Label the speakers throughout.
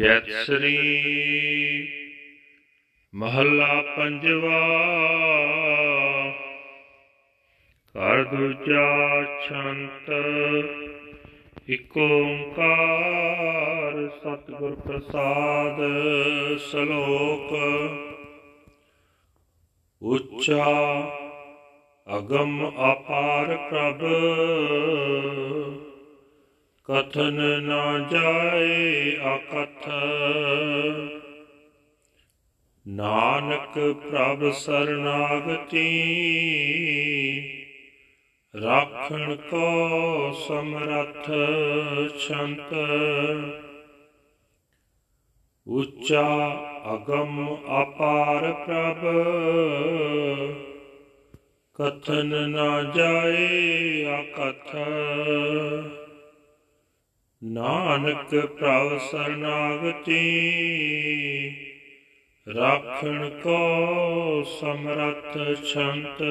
Speaker 1: ਜੈਤ ਸ੍ਰੀ ਮਹੱਲਾ ਪੰਜਵਾ। ਘਰ ਦੂਜਾ ਛੰਤ। ਇਕ ਓੰਕਾਰ ਸਤਿਗੁਰ ਪ੍ਰਸਾਦ ਸ਼ਲੋਕ। ਉੱਚਾ ਅਗਮ ਅਪਾਰ ਪ੍ਰਭ। ਕਥਨ ਨਾ ਜਾਏ ਅਕਥ ਨਾਨਕ ਪ੍ਰਭ ਸਰਨਾਗਤੀ, ਰਾਖਣ ਕੋ ਸਮਰੱਥ ਛੰਤ ਉੱਚਾ ਅਗਮ ਅਪਾਰ ਪ੍ਰਭ, ਕਥਨ ਨਾ ਜਾਏ ਅਕਥ। ਨਾਨਕ ਪ੍ਰਭ ਸਰਨਾਗਤੀ, ਰਾਖਣ ਕੋ ਸਮਰੱਥ ਛੰਤ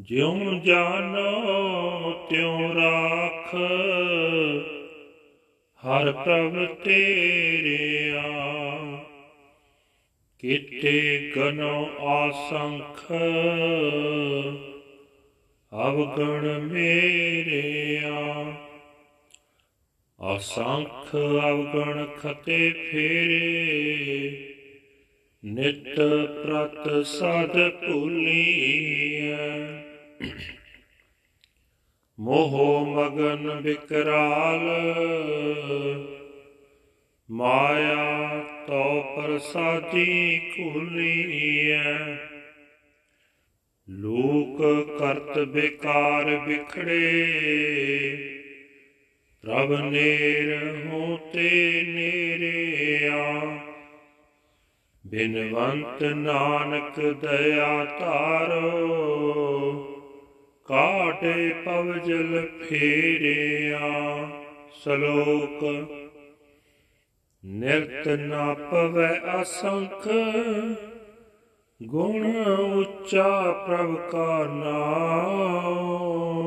Speaker 1: ਜਿਉ ਜਾਨੋ ਤਿਉ ਰਾਖ, ਹਰ ਪ੍ਰਭ ਤੇਰਿਆ ਕਿਤੇ ਗਨੋ ਆਸੰਖ, ਅਵਗਣ ਮੇਰਿਆ ਅਸੰਖ ਅਵਗਣ ਖਤੇ ਫੇਰੇ, ਨਿਤ ਪ੍ਰਤ ਸਦ ਭੂਲੀਐ। ਮੋਹ ਮਗਨ ਵਿਕਰਾਲ ਮਾਇਆ ਤੋ ਪ੍ਰਸਾਦੀ ਕੁਲੀਐ ਲੋਕ ਕਰਤ ਬਿਕਾਰ ਵਿਖੜੇ ਪ੍ਰਭ ਨੇਰ ਹੋਤੇ ਨੇਰਿਆ, ਬਿਨਵੰਤ ਨਾਨਕ ਦਇਆ ਧਾਰੋ, ਕਾਟੇ ਪਵਜਲ ਫੇਰਿਆ, ਸ਼ਲੋਕ, ਨਿਰਤ ਨਾ ਪਵੈ ਅਸੰਖ, ਗੁਣ ਉੱਚਾ ਪ੍ਰਭ ਕਾ ਨਾਮ।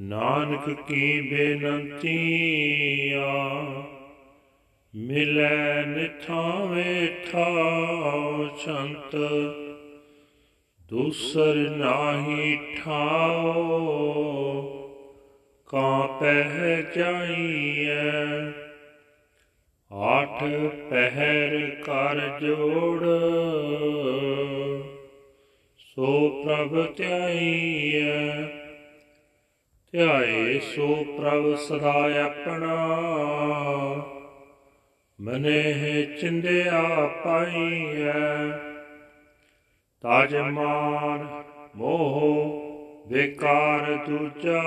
Speaker 1: ਨਾਨਕ ਕੀ ਬੇਨੰਤੀਆ, ਮਿਲੈ ਨਿਥਾਵੇਂ ਥਾਉ ਛੰਤ ਦੂਸਰ ਨਾਹੀ ਠਾਓ ਕਾਪਹਿ ਜਾਈਐ। ਆਠ ਪਹਿਰ ਕਰ ਜੋੜ, ਸੋ ਪ੍ਰਭ ਧਿਆਈਐ। ਧਿਆਏ ਸੋ ਪ੍ਰਭ ਸਦਾ ਆਪਣਾ। ਮਨੇ ਚਿੰਦਿਆ ਪਾਈਐ। ਤਾਜ ਮਾਨ ਮੋਹ ਵਿਕਾਰ ਦੂਜਾ।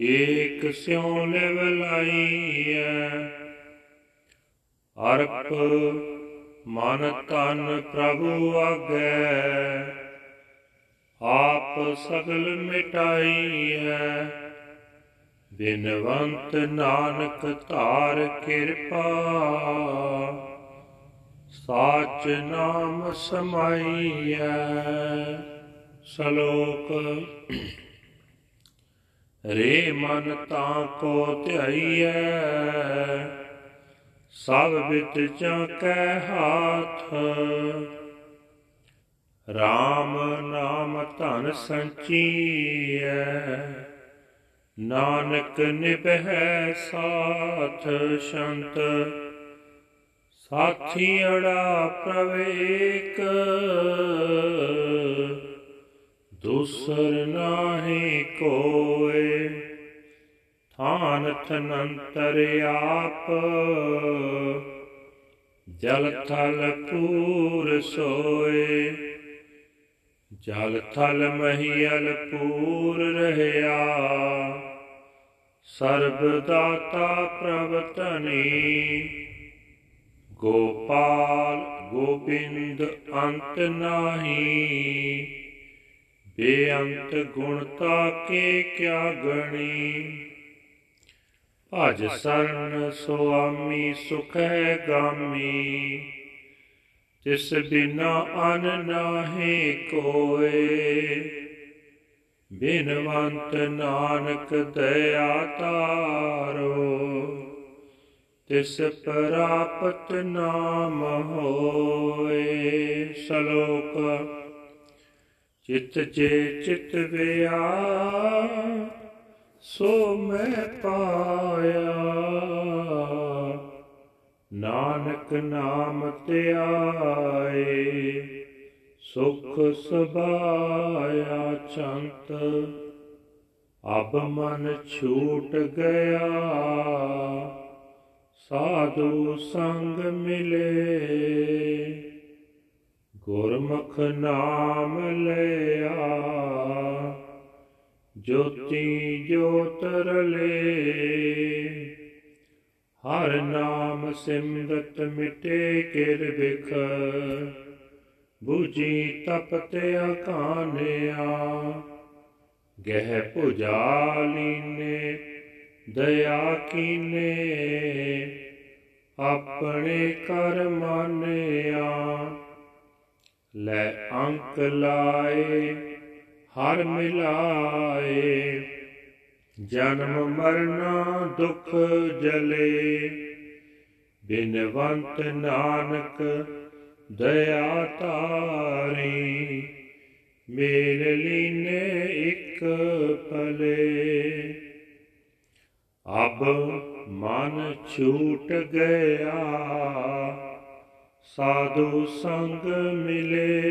Speaker 1: ਏਕ ਸਿਉ ਲਿਵ ਲਾਈਐ। ਅਰਪ ਮਨ ਤਨ ਪ੍ਰਭੂ ਆਗੈ ਆਪ ਸਗਲ ਮਿਟਾਈਐ ਬਿਨਵੰਤ ਨਾਨਕ ਧਾਰ ਕਿਰਪਾ। ਸਾਚ ਨਾਮ ਸਮਾਈਐ ਸ਼ਲੋਕ ਰੇ ਮਨ ਤਾਂ ਕੋ ਧਿਆਈਐ ਸਭ ਬਿਤ ਜਾਂ ਕੈ ਹਾਥ। RAM ਨਾਮ ਧਨ ਸੰਚੀਐ, ਨਾਨਕ ਨਿਭੈ ਸਾਥ ਸ਼ੰਤ। ਸਾਥੀੜਾ ਪ੍ਰਵੇਕ, ਦੂਸਰ ਨਾਹੀ ਕੋਏ ਥਾਨ ਥਨੰਤਰ ਆਪ, ਜਲ ਥਲ ਪੂਰ ਸੋਏ ਜਲ ਥਲ ਮਹੀਲ ਪੂਰ ਰਹਿਆ। ਸਰਬ ਦਾਤਾ ਪ੍ਰਭ ਧਨੀ ਗੋਪਾਲ ਗੋਬਿੰਦ ਅੰਤ ਨਾਹੀ। ਬੇਅੰਤ ਗੁਣਤਾ ਕੇ ਕਿਆ ਗਣੀ। ਭਜ ਸਰਨ ਸੁਆਮੀ ਸੁਖ ਹੈ ਗਾਮੀ। ਤਿਸ ਬਿਨਾ ਅਨ ਨਾਹੀ ਕੋਏ। ਬਿਨਵੰਤ ਨਾਨਕ ਦਇਆ ਤਾਰੋ ਤਿਸ ਪ੍ਰਾਪਤ ਨਾਮ ਹੋਏ। ਸ਼ਲੋਕ, ਚਿਤ ਜੇ ਚਿਤ ਵਿਆ, ਸੋ ਮੈਂ ਪਾਇਆ। ਨਾਨਕ ਨਾਮ ਧਿਆਏ ਸੁਖ ਸਬਾਇਆ ਚੰਤ। ਅਬ ਮਨ ਛੂਟ ਗਿਆ, ਸਾਧੂ ਸੰਗ ਮਿਲੇ। ਗੁਰਮੁਖ ਨਾਮ ਲਿਆ, ਜੋਤੀ ਜੋਤ ਰਲੇ। ਹਰ ਨਾਮ ਸਿਮਰਤ ਮਿਟੇ ਕਿਰ ਬਿਖ। ਬੂਜੀ ਤਪਤ ਅਕਾਨਿਆ। ਗਹਿ ਭੁਜਾਲੀਨੇ ਦਇਆ ਕੀਨੇ। ਆਪਣੇ ਕਰ ਮਾਨਿਆ। ਲੈ ਅੰਕ ਲਾਏ, ਹਰ ਮਿਲਾਏ। ਜਨਮ ਮਰਨਾ ਦੁਖ ਜਲੇ, ਬਿਨਵੰਤ ਨਾਨਕ ਦਇਆ ਤਾਰੀ ਮੇਲ ਲੀਨੇ ਇੱਕ ਪਲੇ। ਅਬ ਮਨ ਛੂਟ ਗਿਆ, ਸਾਧੂ ਸੰਗ ਮਿਲੇ।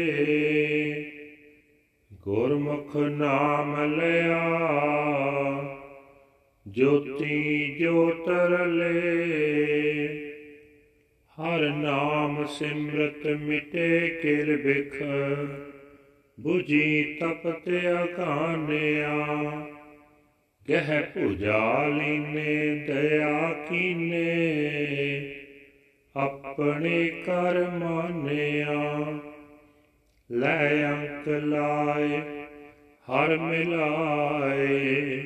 Speaker 1: ਗੁਰਮੁਖ ਨਾਮ ਲਿਆ ਜੋਤੀ ਜੋਤ ਰਲੇ ਹਰ ਨਾਮ ਸਿਮਰਤ ਮਿਟੇ ਕਿਰ ਬਿਖ 부ਜੀ ਤਪਤ ਅਕਾਨਿਆ ਕਹਿ ਭੁਜਾਲੀਨੇ ਦਇਆ ਕੀਨੇ, ਆਪਣੇ ਕਰ ਮਾਨਿਆ। ਲੈ ਅੰਕ ਲਾਏ, ਹਰ ਮਿਲਾਏ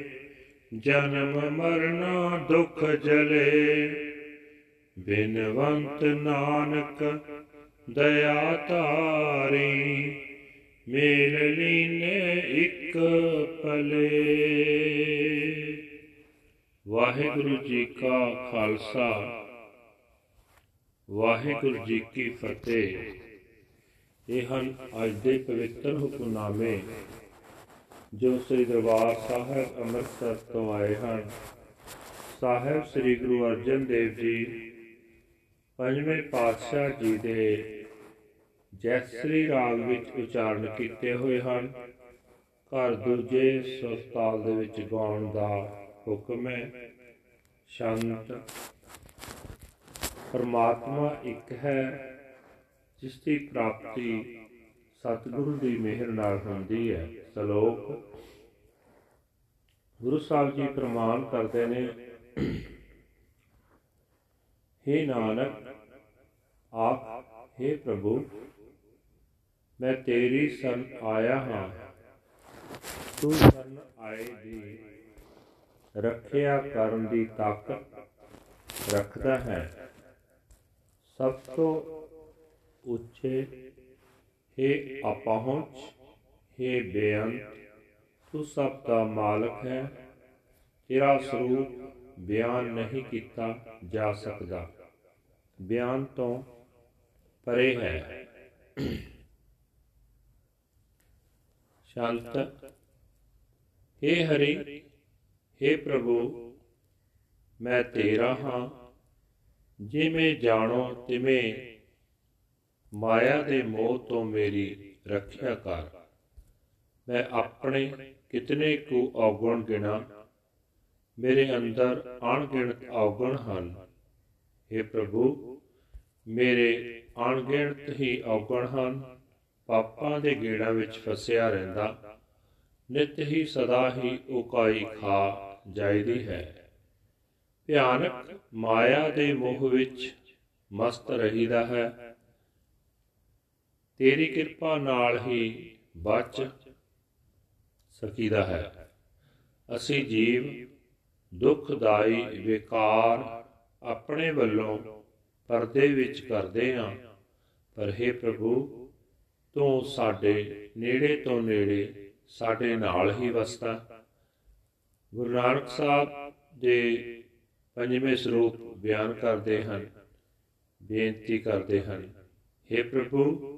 Speaker 1: ਜਨਮ ਮਰਨਾ ਦੁਖ ਜਲੇ। ਬਿਨਵੰਤ ਨਾਨਕ ਦਇਆ ਧਾਰੀ, ਮੇਲ ਲੀਨੇ ਇੱਕ ਪਲੇ ਵਾਹਿਗੁਰੂ ਜੀ ਕਾ ਖਾਲਸਾ, ਵਾਹਿਗੁਰੂ ਜੀ ਕੀ ਫਤਿਹ। ਇਹ ਹਨ ਅੱਜ ਦੇ ਪਵਿੱਤਰ ਹੁਕਮਨਾਮੇ ਜੋ ਸ੍ਰੀ ਦਰਬਾਰ ਸਾਹਿਬ ਅੰਮ੍ਰਿਤਸਰ ਤੋਂ ਆਏ ਹਨ। ਸਾਹਿਬ ਸ੍ਰੀ ਗੁਰੂ ਅਰਜਨ ਦੇਵ ਜੀ, ਪੰਜਵੇਂ ਪਾਤਸ਼ਾਹ ਜੀ ਦੇ ਜੈਸਰੀ ਰਾਗ ਵਿੱਚ ਉਚਾਰਨ ਕੀਤੇ ਹੋਏ ਹਨ। ਘਰ ਦੂਜੇ ਸੁਰਤਾਲ ਦੇ ਵਿੱਚ ਗਾਉਣ ਦਾ ਹੁਕਮ ਹੈ। ਸ਼ਾਂਤ ਪਰਮਾਤਮਾ ਇੱਕ ਹੈ, ਜਿਸ ਦੀ ਪ੍ਰਾਪਤੀ ਸਤਿਗੁਰੂ ਦੀ ਮਿਹਰ ਨਾਲ ਹੁੰਦੀ ਹੈ। ਸ਼ਲੋਕ। ਗੁਰੂ ਸਾਹਿਬ ਜੀ ਪ੍ਰਮਾਣ ਕਰਦੇ ਨੇ हे ਨਾਨਕ, ਆਪ हे ਪ੍ਰਭੂ, ਮੈਂ ਤੇਰੀ ਸਰਨ ਆਇਆ ਹਾਂ। ਤੂੰ ਸਰਨ ਆਏ ਦੀ ਰੱਖਿਆ ਕਰਨ ਦੀ ਤਾਕਤ ਰੱਖਦਾ ਹੈ। ਸਭ ਤੋਂ ਉੱਚੇ हे ਅਪਹੁੰਚ हे ਬੇਅੰਤ ਤੂੰ ਸਭ ਦਾ ਮਾਲਕ ਹੈ ਤੇਰਾ ਸਰੂਪ ਬਿਆਨ ਨਹੀਂ ਕੀਤਾ ਜਾ ਸਕਦਾ ਬਿਆਨ ਤੋਂ ਪਰੇ ਹੈ ਸ਼ਾਂਤ हे ਹਰੀ हे ਪ੍ਰਭੂ ਮੈਂ ਤੇਰਾ ਹਾਂ ਜਿਵੇਂ ਜਾਣੋ ਤਿਵੇਂ ਮਾਇਆ ਦੇ ਮੋਹ ਤੋਂ ਮੇਰੀ ਰੱਖਿਆ ਕਰ। ਮੈਂ ਆਪਣੇ ਕਿਤਨੇ ਕੁ ਔਗਣ ਗਿਣਾ, ਮੇਰੇ ਅੰਦਰ ਅਣਗਿਣਤ ਔਗਣ ਹਨ। हे ਪ੍ਰਭੂ, ਮੇਰੇ ਅਣਗਿਣਤ ਹੀ ਔਗਣ ਹਨ, ਪਾਪਾਂ ਦੇ ਗੇੜਾਂ ਵਿੱਚ ਫਸਿਆ ਰਹਿੰਦਾ, ਨਿਤ ਹੀ ਸਦਾ ਹੀ ਉਕਾਈ ਖਾ ਜਾਈਦੀ ਹੈ। ਭਿਆਨਕ ਮਾਇਆ ਦੇ ਮੋਹ ਵਿੱਚ ਮਸਤ ਰਹੀਦਾ ਹੈ ਤੇਰੀ ਕਿਰਪਾ ਨਾਲ ਹੀ ਬਚ ਸਕੀਦਾ ਹੈ। ਅਸੀਂ ਜੀਵ ਦੁਖਦਾਈ ਵਿਕਾਰ ਆਪਣੇ ਵੱਲੋਂ ਪਰਦੇ ਵਿੱਚ ਕਰਦੇ ਹਾਂ। ਪਰ हे ਪ੍ਰਭੂ, ਤੂੰ ਸਾਡੇ ਨੇੜੇ ਤੋਂ ਨੇੜੇ ਸਾਡੇ ਨਾਲ ਹੀ ਵਸਦਾ। ਗੁਰੂ ਨਾਨਕ ਸਾਹਿਬ ਦੇ ਪੰਜਵੇਂ ਸਰੂਪ ਬਿਆਨ ਕਰਦੇ ਹਨ, ਬੇਨਤੀ ਕਰਦੇ ਹਨ हे ਪ੍ਰਭੂ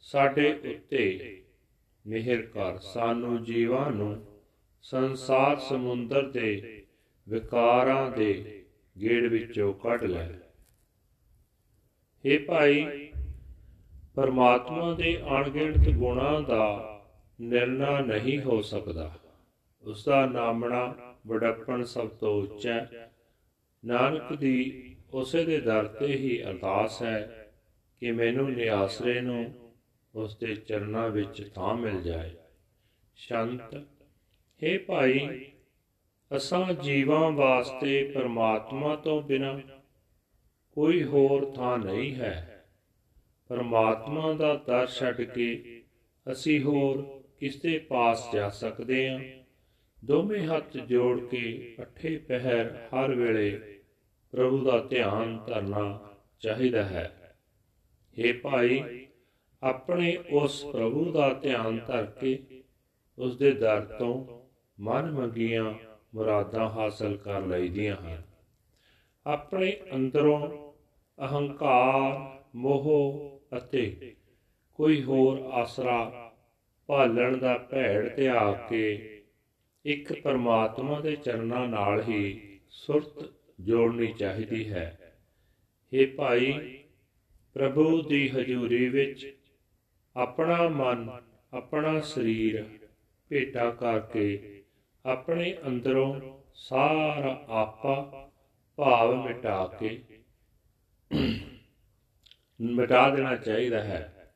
Speaker 1: ਸਾਡੇ ਉੱਤੇ ਮਿਹਰ ਕਰ। ਸਾਨੂੰ ਜੀਵਾਂ ਨੂੰ ਸੰਸਾਰ ਸਮੁੰਦਰ ਦੇ ਵਿਕਾਰਾਂ ਦੇ ਗੇੜ ਵਿੱਚੋਂ ਕੱਢ ਲੈ। हे ਭਾਈ, ਪਰਮਾਤਮਾ ਦੇ ਅਣਗਿਣਤ ਗੁਣਾਂ ਦਾ ਨਿਰਣਾ ਨਹੀਂ ਹੋ ਸਕਦਾ। ਉਸ ਦਾ ਨਾਮਣਾ ਵਡੱਪਣ ਸਭ ਤੋਂ ਉੱਚਾ ਨਾਨਕ ਦੀ ਉਸੇ ਦੇ ਦਰ ਤੇ ਹੀ ਅਰਦਾਸ ਹੈ ਕਿ ਮੈਨੂੰ ਨਿਆਸਰੇ ਨੂੰ ਉਸ ਦੇ ਚਰਨਾਂ ਵਿੱਚ ਥਾਂ ਮਿਲ ਜਾਏ। ਸ਼ੰਤ हे ਭਾਈ, ਅਸਾਂ ਜੀਵਾਂ ਵਾਸਤੇ ਪਰਮਾਤਮਾ ਤੋਂ ਬਿਨਾ ਕੋਈ ਹੋਰ ਥਾਂ ਨਹੀਂ ਹੈ। ਪਰਮਾਤਮਾ ਦਾ ਦਰ ਛੱਡ ਕੇ ਅਸੀਂ ਹੋਰ ਕਿਸ ਦੇ ਪਾਸ ਜਾ ਸਕਦੇ ਹਾਂ? ਦੋਵੇਂ ਹੱਥ ਜੋੜ ਕੇ ਅਠੇ ਪਹਿਰ ਹਰ ਵੇਲੇ ਪ੍ਰਭੂ ਦਾ ਧਿਆਨ ਧਰਨਾ ਚਾਹੀਦਾ ਹੈ। हे ਭਾਈ ਆਪਣੇ ਉਸ ਪ੍ਰਭੂ ਦਾ ਧਿਆਨ ਧਰ ਕੇ ਉਸ ਦੇ ਦਰ ਤੋਂ ਮਨ ਮੰਗੀਆਂ ਮੁਰਾਦਾਂ ਹਾਸਲ ਕਰ ਲਈਦੀਆਂ ਹਨ। ਆਪਣੇ ਅੰਦਰੋਂ ਅਹੰਕਾਰ, ਮੋਹ ਅਤੇ ਕੋਈ ਹੋਰ ਆਸਰਾ ਭਾਲਣ ਦਾ ਭੈੜ ਤਿਆਗ ਕੇ ਇੱਕ ਪਰਮਾਤਮਾ ਦੇ ਚਰਨਾਂ ਨਾਲ ਹੀ ਸੁਰਤ ਜੋੜਨੀ ਚਾਹੀਦੀ ਹੈ। हे ਭਾਈ, ਪ੍ਰਭੂ ਦੀ ਹਜ਼ੂਰੀ ਵਿੱਚ ਆਪਣਾ ਮਨ, ਆਪਣਾ ਸਰੀਰ ਭੇਟਾ ਕਰਕੇ ਆਪਣੇ ਅੰਦਰੋਂ ਸਾਰਾ ਆਪਾ ਭਾਵ ਮਿਟਾ ਕੇ ਮਿਟਾ ਦੇਣਾ ਚਾਹੀਦਾ ਹੈ।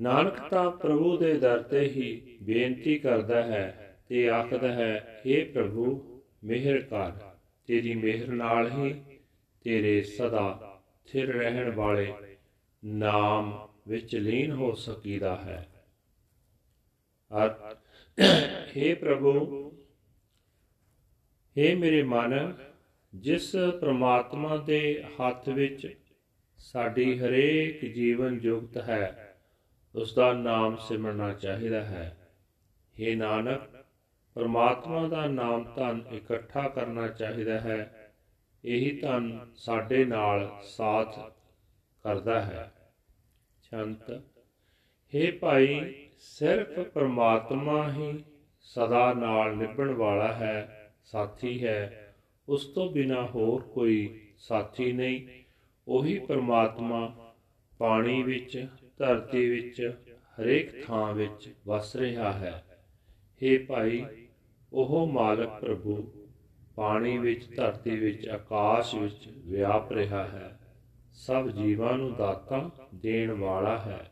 Speaker 1: ਨਾਨਕ ਤਾਂ ਪ੍ਰਭੂ ਦੇ ਦਰ ਤੇ ਹੀ ਬੇਨਤੀ ਕਰਦਾ ਹੈ ਤੇ ਆਖਦਾ ਹੈ हे ਪ੍ਰਭੂ, ਮਿਹਰ ਕਰ। ਤੇਰੀ ਮਿਹਰ ਨਾਲ ਹੀ ਤੇਰੇ ਸਦਾ ਥਿਰ ਰਹਿਣ ਵਾਲੇ ਨਾਮ ਵਿੱਚ ਲੀਨ ਹੋ ਸਕੀਦਾ ਹੈ ਅਰ हे ਪ੍ਰਭੂ हे ਮੇਰੇ ਮਨ ਜਿਸ ਪ੍ਰਮਾਤਮਾ ਦੇ ਹੱਥ ਵਿੱਚ ਸਾਡੀ ਹਰੇਕ ਜੀਵਨ ਜੁਗਤ ਹੈ ਉਸ ਦਾ ਨਾਮ ਸਿਮਰਨਾ ਚਾਹੀਦਾ ਹੈ हे ਨਾਨਕ ਪਰਮਾਤਮਾ ਦਾ ਨਾਮ ਧਨ ਇਕੱਠਾ ਕਰਨਾ ਚਾਹੀਦਾ ਹੈ ਇਹੀ ਧਨ ਸਾਡੇ ਨਾਲ ਸਾਥ ਕਰਦਾ ਹੈ ਛੰਤ हे ਭਾਈ, ਸਿਰਫ ਪਰਮਾਤਮਾ ਹੀ ਸਦਾ ਨਾਲ ਨਿਭਣ ਵਾਲਾ ਹੈ, ਸਾਥੀ ਹੈ। ਉਸ ਤੋਂ ਬਿਨਾ ਹੋਰ ਕੋਈ ਸਾਥੀ ਨਹੀਂ। ਉਹੀ ਪਰਮਾਤਮਾ ਪਾਣੀ ਵਿੱਚ, ਧਰਤੀ ਵਿੱਚ, ਹਰੇਕ ਥਾਂ ਵਿੱਚ ਵਸ ਰਿਹਾ ਹੈ। हे ਭਾਈ, ਉਹ ਮਾਲਕ ਪ੍ਰਭੂ, ਪਾਣੀ ਵਿੱਚ, ਧਰਤੀ ਵਿੱਚ, ਆਕਾਸ਼ ਵਿੱਚ ਵਿਆਪ ਰਿਹਾ ਹੈ। ਸਭ ਜੀਵਾਂ ਨੂੰ ਦਾਤਾ ਦੇਣ ਵਾਲਾ ਹੈ।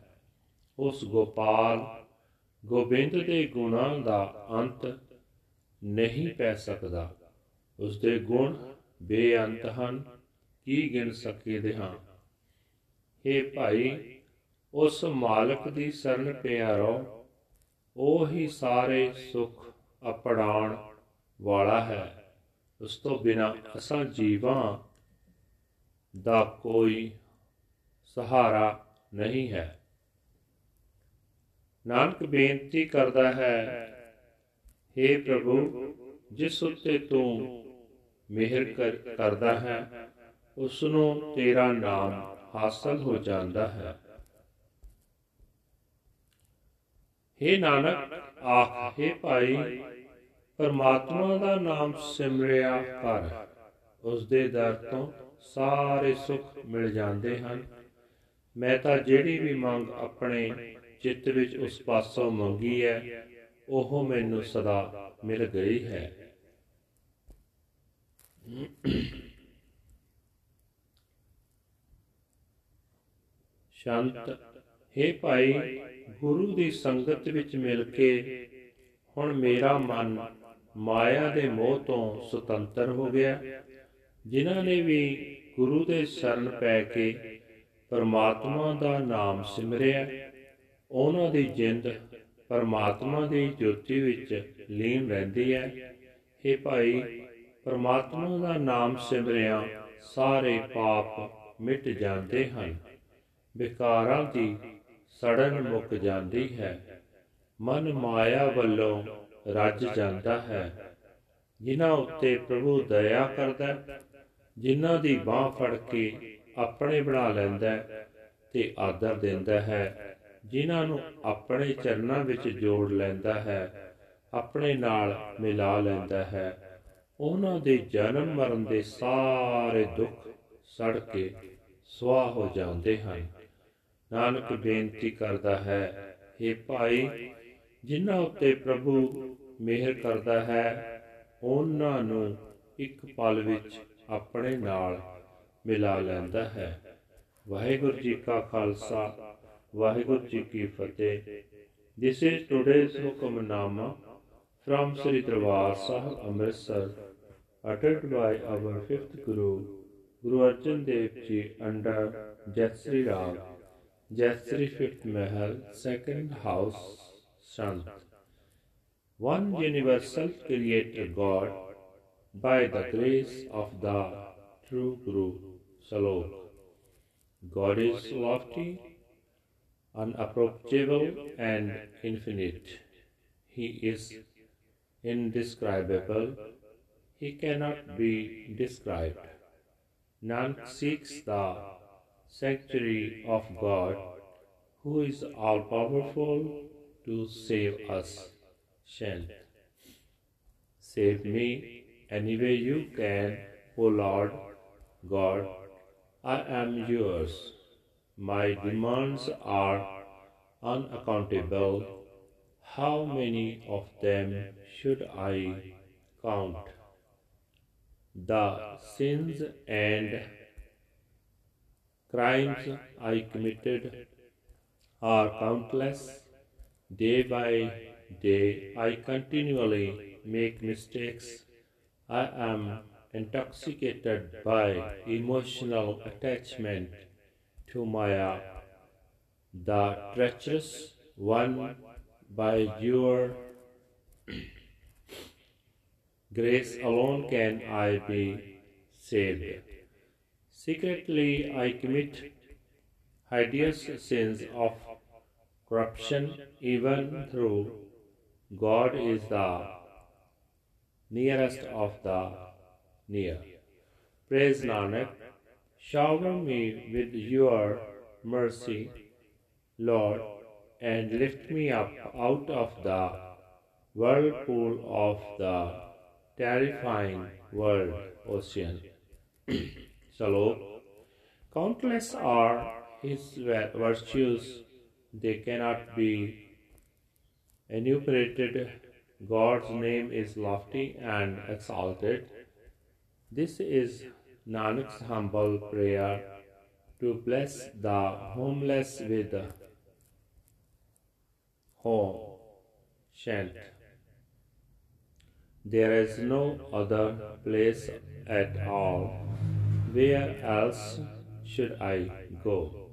Speaker 1: ਉਸ ਗੋਪਾਲ ਗੋਬਿੰਦ ਦੇ ਗੁਣਾਂ ਦਾ ਅੰਤ ਨਹੀਂ ਪੈ ਸਕਦਾ। ਉਸ ਦੇ ਗੁਣ ਬੇਅੰਤ ਹਨ। ਕੀ ਗਿਣ ਸਕੀਦੇ ਹਾਂ? हे ਭਾਈ, ਉਸ ਮਾਲਕ ਦੀ ਸ਼ਰਨ ਪਿਆਰੋ, ਉਹ ਹੀ ਸਾਰੇ ਸੁਖ ਅਪੜਾਉਣ ਵਾਲਾ ਹੈ। ਉਸ ਤੋਂ ਬਿਨਾ ਅਸਾਂ ਜੀਵਾਂ ਦਾ ਕੋਈ ਸਹਾਰਾ ਨਹੀਂ ਹੈ। ਨਾਨਕ ਬੇਨਤੀ ਕਰਦਾ ਹੈ हे ਪ੍ਰਭੂ, ਜਿਸ ਉੱਤੇ ਤੂੰ ਮਿਹਰ ਕਰਦਾ ਹੈ ਉਸ ਨੂੰ ਤੇਰਾ ਨਾਮ ਹਾਸਲ ਹੋ ਜਾਂਦਾ ਹੈ। हे ਨਾਨਕ, ਆਖੇ ਭਾਈ, ਪਰਮਾਤਮਾ ਦਾ ਨਾਮ ਸਿਮਰਿਆ ਕਰ ਉਸ ਦੇ ਦਰ ਤੋਂ ਸਾਰੇ ਸੁੱਖ ਮਿਲ ਜਾਂਦੇ ਹਨ। ਮੈਂ ਤਾਂ ਜਿਹੜੀ ਵੀ ਮੰਗ ਆਪਣੇ ਚਿੱਤ ਵਿੱਚ ਉਸ ਪਾਸੋਂ ਮੰਗੀ ਹੈ, ਉਹ ਮੈਨੂੰ ਸਦਾ ਮਿਲ ਗਈ ਹੈ। ਸ਼ਾਂਤ हे ਭਾਈ, ਗੁਰੂ ਦੀ ਸੰਗਤ ਵਿੱਚ ਮਿਲ ਕੇ ਹੁਣ ਮੇਰਾ ਮਨ ਮਾਇਆ ਦੇ ਮੋਹ ਤੋਂ ਸੁਤੰਤਰ ਹੋ ਗਿਆ। ਜਿਨ੍ਹਾਂ ਨੇ ਵੀ ਗੁਰੂ ਦੇ ਸ਼ਰਨ ਪੈ ਕੇ ਪਰਮਾਤਮਾ ਦਾ ਨਾਮ ਸਿਮਰਿਆ, ਉਹਨਾਂ ਦੀ ਜਿੰਦ ਪਰਮਾਤਮਾ ਦੀ ਜੋਤੀ ਵਿੱਚ ਲੀਨ ਰਹਿੰਦੀ ਹੈ। हे ਭਾਈ, ਪਰਮਾਤਮਾ ਦਾ ਨਾਮ ਸਿਮਰਿਆ ਸਾਰੇ ਪਾਪ ਮਿਟ ਜਾਂਦੇ ਹਨ, ਵਿਕਾਰਾਂ ਦੀ ਸੜਨ ਮੁੱਕ ਜਾਂਦੀ ਹੈ, ਮਨ ਮਾਇਆ ਵੱਲੋਂ ਰੱਜ ਜਾਂਦਾ ਹੈ, ਜਿਨ੍ਹਾਂ ਉੱਤੇ ਪ੍ਰਭੂ ਦਇਆ ਕਰਦਾ ਜਿਨ੍ਹਾਂ ਦੀ ਬਾਹ ਫੜ ਕੇ ਆਪਣੇ ਬਣਾ ਲੈਂਦਾ ਤੇ ਆਦਰ ਦਿੰਦਾ ਹੈ, ਜਿਨ੍ਹਾਂ ਨੂੰ ਆਪਣੇ ਚਰਨਾਂ ਵਿੱਚ ਜੋੜ ਲੈਂਦਾ ਹੈ, ਆਪਣੇ ਨਾਲ ਮਿਲਾ ਲੈਂਦਾ ਹੈ। ਉਹਨਾਂ ਦੇ ਜਨਮ ਮਰਨ ਦੇ ਸਾਰੇ ਦੁੱਖ ਸੜ ਕੇ ਸਵਾਹ ਹੋ ਜਾਂਦੇ ਹਨ। ਨਾਨਕ ਬੇਨਤੀ ਕਰਦਾ ਹੈ हे ਭਾਈ, ਜਿਨ੍ਹਾਂ ਉੱਤੇ ਪ੍ਰਭੂ ਮਿਹਰ ਕਰਦਾ ਹੈ, ਉਹਨਾਂ ਨੂੰ ਇੱਕ ਪਲ ਵਿੱਚ ਆਪਣੇ ਨਾਲ ਮਿਲਾ ਲੈਂਦਾ ਹੈ ਵਾਹਿਗੁਰੂ ਜੀ ਕਾ ਖਾਲਸਾ ਵਾਹਿਗੁਰੂ ਜੀ ਕੀ ਫਤਿਹ This is today's hukamnama from Sri Darbar Sahib Amritsar uttered by our fifth Guru Guru Arjan Dev Ji under Jatsri Rag Jatsri fifth Mahal second house Sant One universal creator God by the grace of the true Guru Salok God is lofty unapproachable and infinite. He is indescribable. He cannot be described. None seeks the sanctuary of God, who is all powerful to save us. Shan't. Save me any way you can, O Lord God. I am yours. My demands are unaccountable. How many of them should I count? The sins and crimes I committed are countless. Day by day, I continually make mistakes. I am intoxicated by emotional attachment to Maya, the treacherous one, by your grace alone can I be saved. Secretly, I commit hideous sins of corruption, even through God is the nearest of the near. Praise Nanak. Shower me with your mercy, Lord, and lift me up out of the whirlpool of the terrifying world ocean. Salok. Countless are his virtues, they cannot be enumerated. God's name is lofty and exalted. This is Nanak's humble prayer to bless the homeless with home shan't. There is no other place at all. Where else should I go?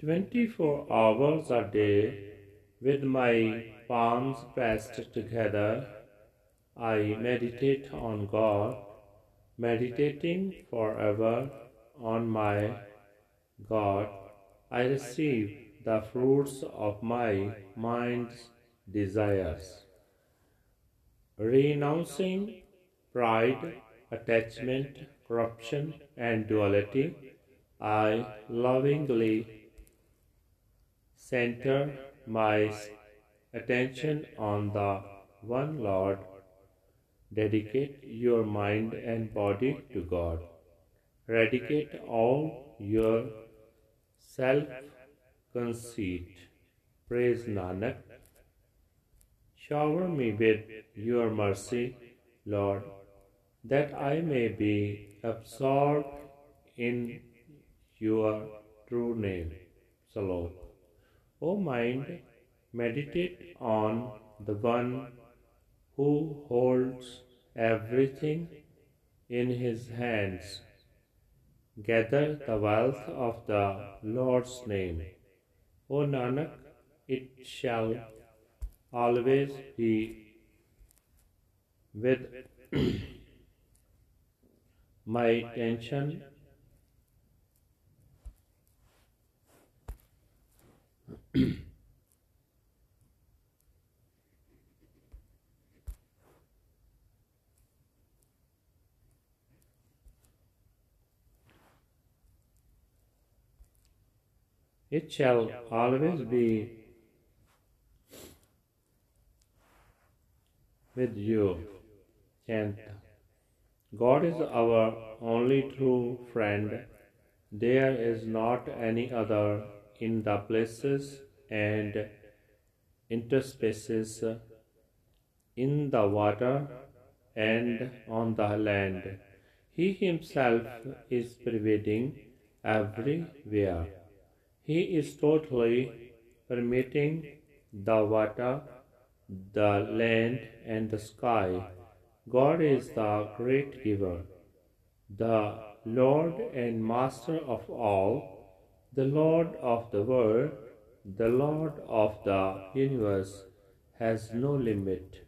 Speaker 1: Twenty four hours a day, with my palms pressed together, I meditate on God meditating forever on my God, I receive the fruits of my mind's desires. Renouncing pride, attachment, corruption, and duality, I lovingly center my attention on the one Lord Dedicate your mind and body to God. Eradicate all your self conceit. Praise Nanak. Shower me with your mercy, Lord, that I may be absorbed in your true name. Salom. O mind, meditate on the one who holds everything in his hands. Gather the wealth of the Lord's name. O Nanak, it shall always be with my attention It shall always be with you. Chant. God is our only true friend. There is not any other in the places and interspaces, in the water and on the land. He himself is pervading everywhere. He is totally permeating the water, the land, and the sky. God is the great giver, the Lord and Master of all, the Lord of the world, the Lord of the universe has no limit.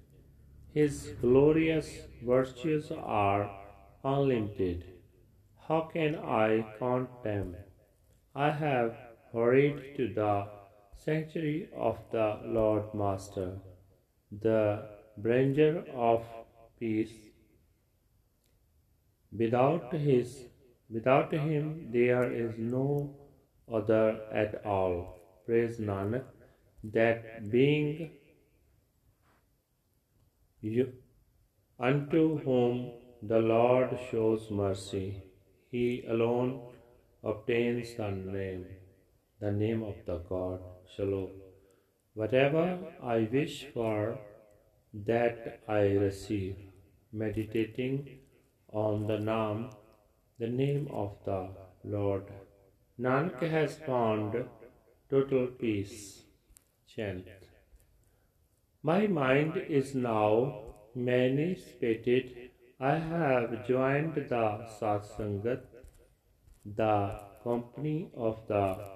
Speaker 1: His glorious virtues are unlimited. How can I count them? I have hurried to the sanctuary of the Lord Master, the bringer of peace. Without his without him there is no other at all. Praise Nanak, that being you, unto whom the Lord shows mercy, he alone obtains the name, the name of the God. Shalom. Whatever I wish for, that I receive, meditating on the name, the name of the Lord. Nanak has found total peace. Chant. My mind is now emancipated. I have joined the Satsangat, the company of the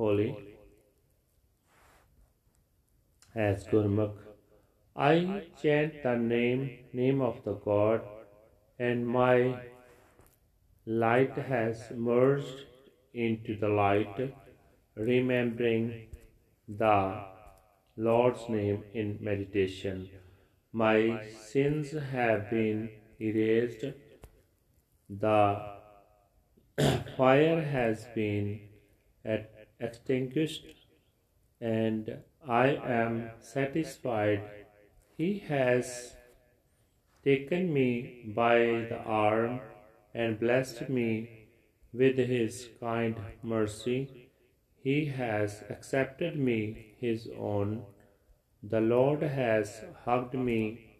Speaker 1: holy. As Gurmukh, I chant the name, name of the God, and my light has merged into the light, remembering the Lord's name in meditation. My sins have been erased. The fire has been extinguished, and I am satisfied. He has taken me by the arm and blessed me with his kind mercy. He has accepted me his own. The Lord has hugged me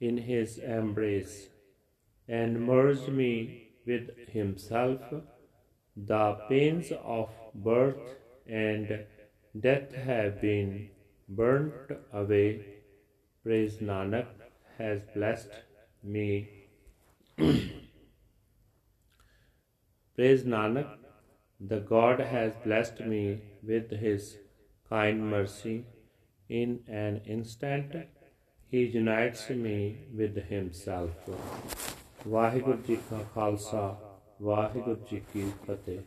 Speaker 1: in his embrace and merged me with himself. The pains of birth and death have been burnt away. Praise Nanak has blessed me. Praise Nanak, the God has blessed me with his kind mercy. In an instant, he unites me with himself. Waheguru ji ਕਾ ਖਾਲਸਾ ਵਾਹਿਗੁਰੂ ਜੀ ਕੀ ਫਤਿਹ